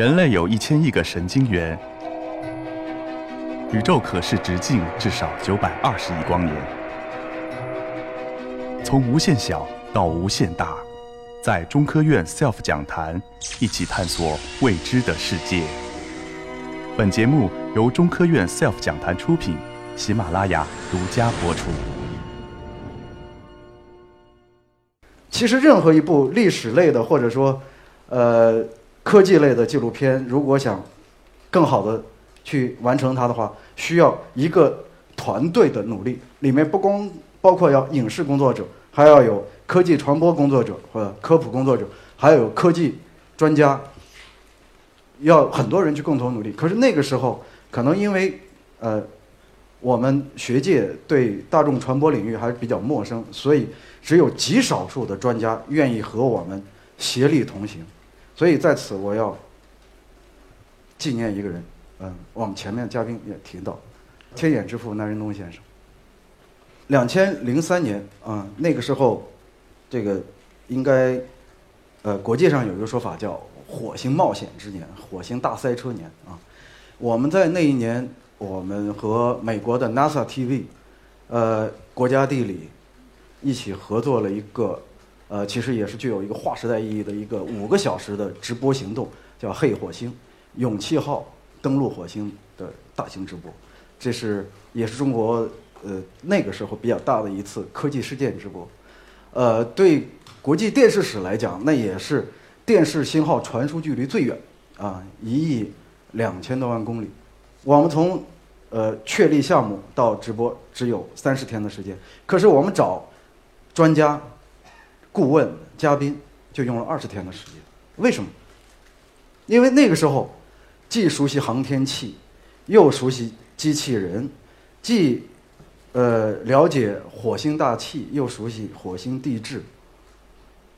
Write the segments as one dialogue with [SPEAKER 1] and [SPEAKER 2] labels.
[SPEAKER 1] 人类有一千亿个神经元，宇宙可视直径至少九百二十亿光年。从无限小到无限大，在中科院 SELF 讲坛一起探索未知的世界。本节目由中科院 SELF 讲坛出品，喜马拉雅独家播出。
[SPEAKER 2] 其实，任何一部历史类的，或者说，呃。科技类的纪录片，如果想更好的去完成它的话，需要一个团队的努力。里面不光包括要影视工作者，还要有科技传播工作者或者科普工作者，还有科技专家，要很多人去共同努力。可是那个时候，可能因为呃，我们学界对大众传播领域还是比较陌生，所以只有极少数的专家愿意和我们协力同行。所以在此，我要纪念一个人。嗯，我们前面嘉宾也提到，天眼之父南仁东先生。两千零三年啊，那个时候，这个应该呃，国际上有一个说法叫“火星冒险之年”、“火星大塞车年”啊。我们在那一年，我们和美国的 NASA TV、呃，国家地理一起合作了一个。呃，其实也是具有一个划时代意义的一个五个小时的直播行动，叫“黑火星”勇气号登陆火星的大型直播，这是也是中国呃那个时候比较大的一次科技事件直播。呃，对国际电视史来讲，那也是电视信号传输距离最远啊，一亿两千多万公里。我们从呃确立项目到直播只有三十天的时间，可是我们找专家。顾问嘉宾就用了二十天的时间，为什么？因为那个时候，既熟悉航天器，又熟悉机器人，既呃了解火星大气，又熟悉火星地质，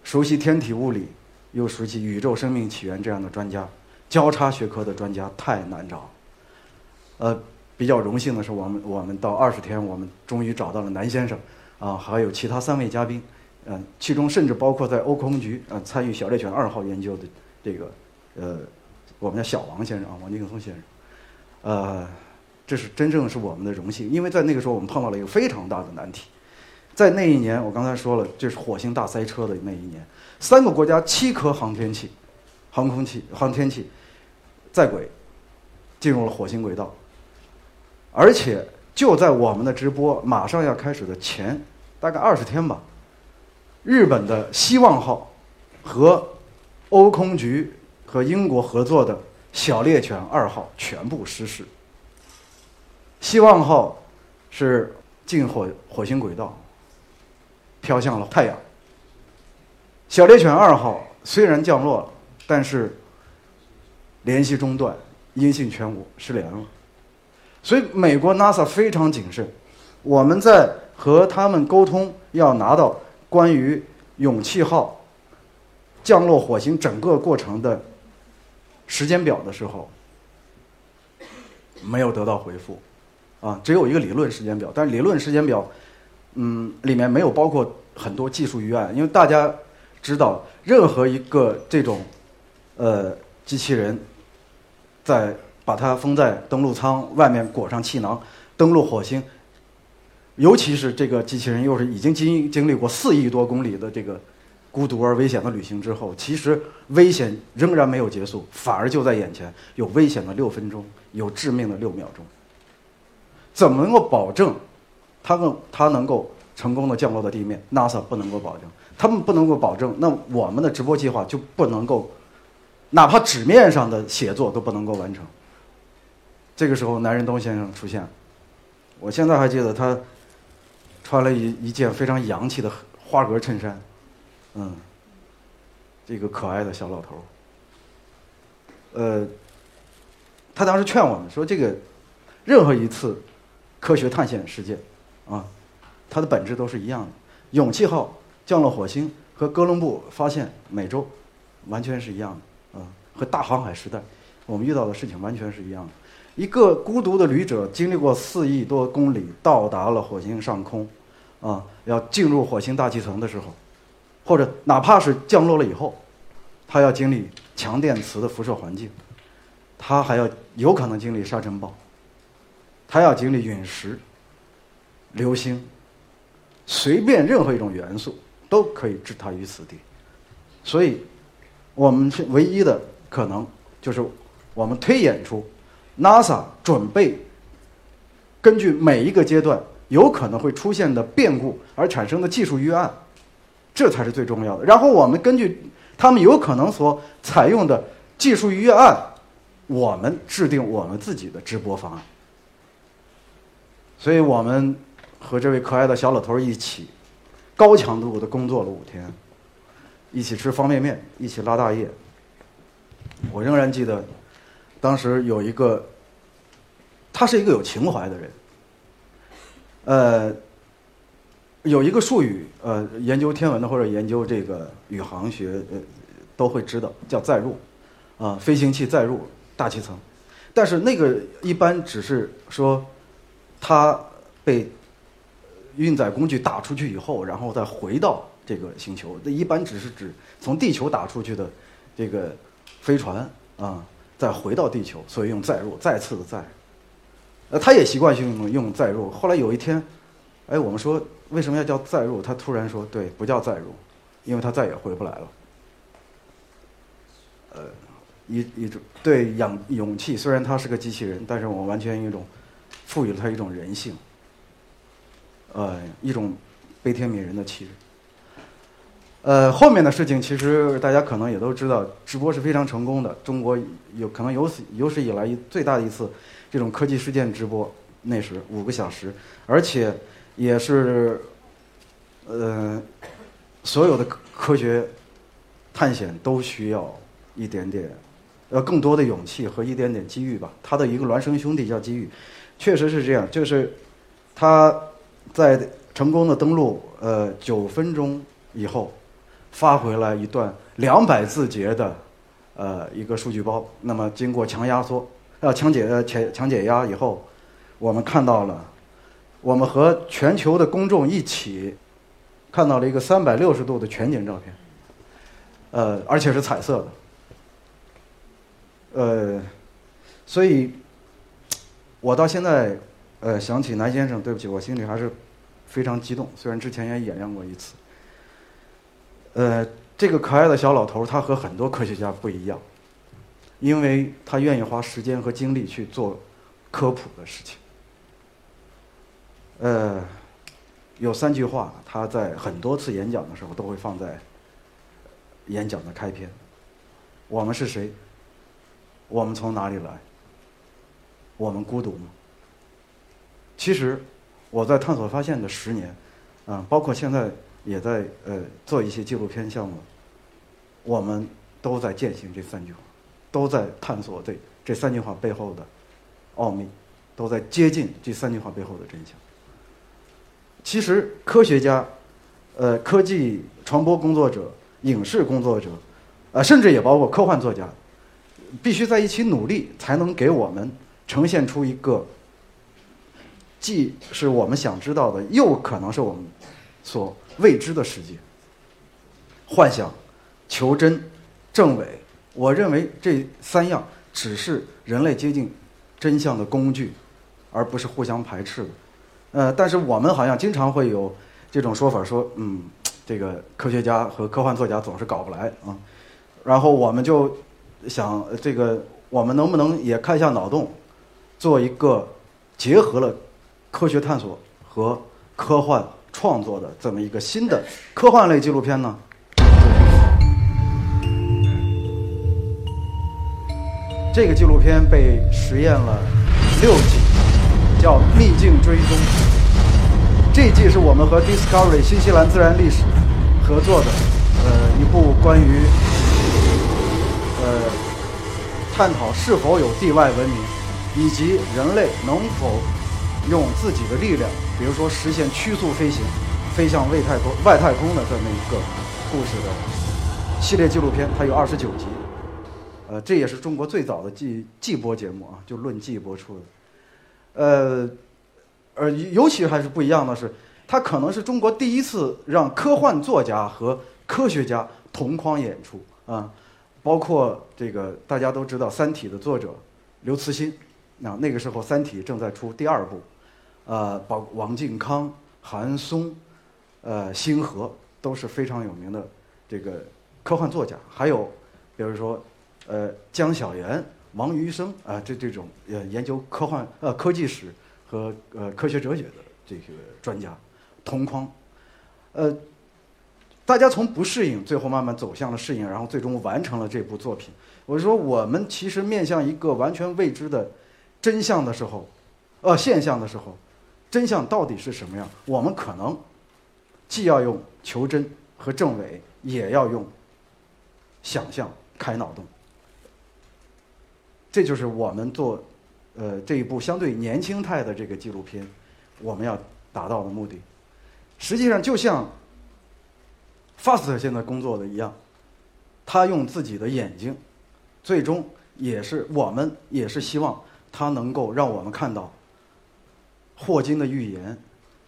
[SPEAKER 2] 熟悉天体物理，又熟悉宇宙生命起源这样的专家，交叉学科的专家太难找。呃，比较荣幸的是，我们我们到二十天，我们终于找到了南先生，啊，还有其他三位嘉宾。嗯，其中甚至包括在欧空局呃参与小猎犬二号研究的这个呃，我们的小王先生啊，王劲松先生，呃，这是真正是我们的荣幸，因为在那个时候我们碰到了一个非常大的难题，在那一年我刚才说了，这是火星大塞车的那一年，三个国家七颗航天器、航空器、航天器在轨进入了火星轨道，而且就在我们的直播马上要开始的前大概二十天吧。日本的希望号和欧空局和英国合作的小猎犬二号全部失事。希望号是进火火星轨道，飘向了太阳。小猎犬二号虽然降落了，但是联系中断，音信全无，失联了。所以美国 NASA 非常谨慎，我们在和他们沟通，要拿到。关于勇气号降落火星整个过程的时间表的时候，没有得到回复，啊，只有一个理论时间表，但是理论时间表，嗯，里面没有包括很多技术预案，因为大家知道，任何一个这种呃机器人，在把它封在登陆舱外面裹上气囊登陆火星。尤其是这个机器人又是已经经经历过四亿多公里的这个孤独而危险的旅行之后，其实危险仍然没有结束，反而就在眼前，有危险的六分钟，有致命的六秒钟。怎么能够保证它能它能够成功的降落到地面？NASA 不能够保证，他们不能够保证，那我们的直播计划就不能够，哪怕纸面上的写作都不能够完成。这个时候，南仁东先生出现了，我现在还记得他。穿了一一件非常洋气的花格衬衫，嗯，这个可爱的小老头儿，呃，他当时劝我们说：“这个任何一次科学探险事件啊，它的本质都是一样的。勇气号降落火星和哥伦布发现美洲完全是一样的，啊，和大航海时代我们遇到的事情完全是一样的。一个孤独的旅者经历过四亿多公里，到达了火星上空。”啊，要进入火星大气层的时候，或者哪怕是降落了以后，它要经历强电磁的辐射环境，它还要有可能经历沙尘暴，它要经历陨石、流星，随便任何一种元素都可以置他于死地。所以，我们是唯一的可能就是我们推演出 NASA 准备根据每一个阶段有可能会出现的变故而产生的技术预案，这才是最重要的。然后我们根据他们有可能所采用的技术预案，我们制定我们自己的直播方案。所以我们和这位可爱的小老头一起高强度的工作了五天。一起吃方便面，一起拉大夜。我仍然记得，当时有一个，他是一个有情怀的人。呃，有一个术语，呃，研究天文的或者研究这个宇航学，呃，都会知道，叫载入，啊，飞行器载入大气层。但是那个一般只是说，它被运载工具打出去以后，然后再回到。这个星球，那一般只是指从地球打出去的这个飞船啊，再回到地球，所以用载入，再次的载。呃，他也习惯性用用载入。后来有一天，哎，我们说为什么要叫载入？他突然说，对，不叫载入，因为他再也回不来了。呃，一一种对氧勇气，虽然他是个机器人，但是我完全一种赋予了他一种人性，呃，一种悲天悯人的气质。呃，后面的事情其实大家可能也都知道，直播是非常成功的。中国有可能有史有史以来最大的一次这种科技事件直播，那时五个小时，而且也是呃所有的科科学探险都需要一点点呃更多的勇气和一点点机遇吧。他的一个孪生兄弟叫机遇，确实是这样，就是他在成功的登陆呃九分钟以后。发回来一段两百字节的，呃，一个数据包。那么经过强压缩，呃，强解呃强强解压以后，我们看到了，我们和全球的公众一起看到了一个三百六十度的全景照片，呃，而且是彩色的，呃，所以，我到现在，呃，想起南先生，对不起，我心里还是非常激动。虽然之前也演练过一次。呃，这个可爱的小老头他和很多科学家不一样，因为他愿意花时间和精力去做科普的事情。呃，有三句话，他在很多次演讲的时候都会放在演讲的开篇：“我们是谁？我们从哪里来？我们孤独吗？”其实，我在探索发现的十年，啊，包括现在。也在呃做一些纪录片项目，我们都在践行这三句话，都在探索这这三句话背后的奥秘，都在接近这三句话背后的真相。其实科学家、呃科技传播工作者、影视工作者，呃甚至也包括科幻作家，必须在一起努力，才能给我们呈现出一个既是我们想知道的，又可能是我们所。未知的世界，幻想、求真、证伪，我认为这三样只是人类接近真相的工具，而不是互相排斥的。呃，但是我们好像经常会有这种说法，说嗯，这个科学家和科幻作家总是搞不来啊。然后我们就想，这个我们能不能也开一下脑洞，做一个结合了科学探索和科幻。创作的这么一个新的科幻类纪录片呢？这个纪录片被实验了六季，叫《秘境追踪》。这季是我们和 Discovery 新西兰自然历史合作的，呃，一部关于呃探讨是否有地外文明，以及人类能否。用自己的力量，比如说实现曲速飞行，飞向外太空、外太空的这么一个故事的系列纪录片，它有二十九集。呃，这也是中国最早的季季播节目啊，就论季播出的。呃，而尤其还是不一样的是，它可能是中国第一次让科幻作家和科学家同框演出啊，包括这个大家都知道《三体》的作者刘慈欣，那那个时候《三体》正在出第二部，呃，包王靖康、韩松、呃星河都是非常有名的这个科幻作家，还有比如说呃江晓岩、王余生啊，这这种呃研究科幻呃科技史和呃科学哲学的这个专家，同框，呃。大家从不适应，最后慢慢走向了适应，然后最终完成了这部作品。我说，我们其实面向一个完全未知的真相的时候，呃，现象的时候，真相到底是什么样？我们可能既要用求真和证伪，也要用想象开脑洞。这就是我们做呃这一部相对年轻态的这个纪录片，我们要达到的目的。实际上，就像。法斯特现在工作的一样，他用自己的眼睛，最终也是我们也是希望它能够让我们看到霍金的预言、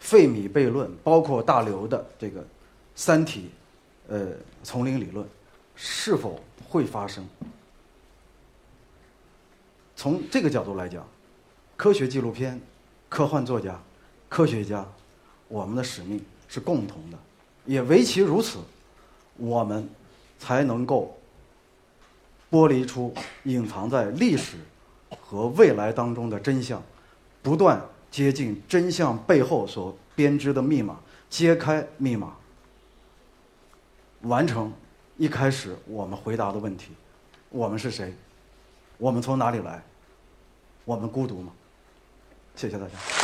[SPEAKER 2] 费米悖论，包括大刘的这个三体呃丛林理论是否会发生。从这个角度来讲，科学纪录片、科幻作家、科学家，我们的使命是共同的。也唯其如此，我们才能够剥离出隐藏在历史和未来当中的真相，不断接近真相背后所编织的密码，揭开密码，完成一开始我们回答的问题：我们是谁？我们从哪里来？我们孤独吗？谢谢大家。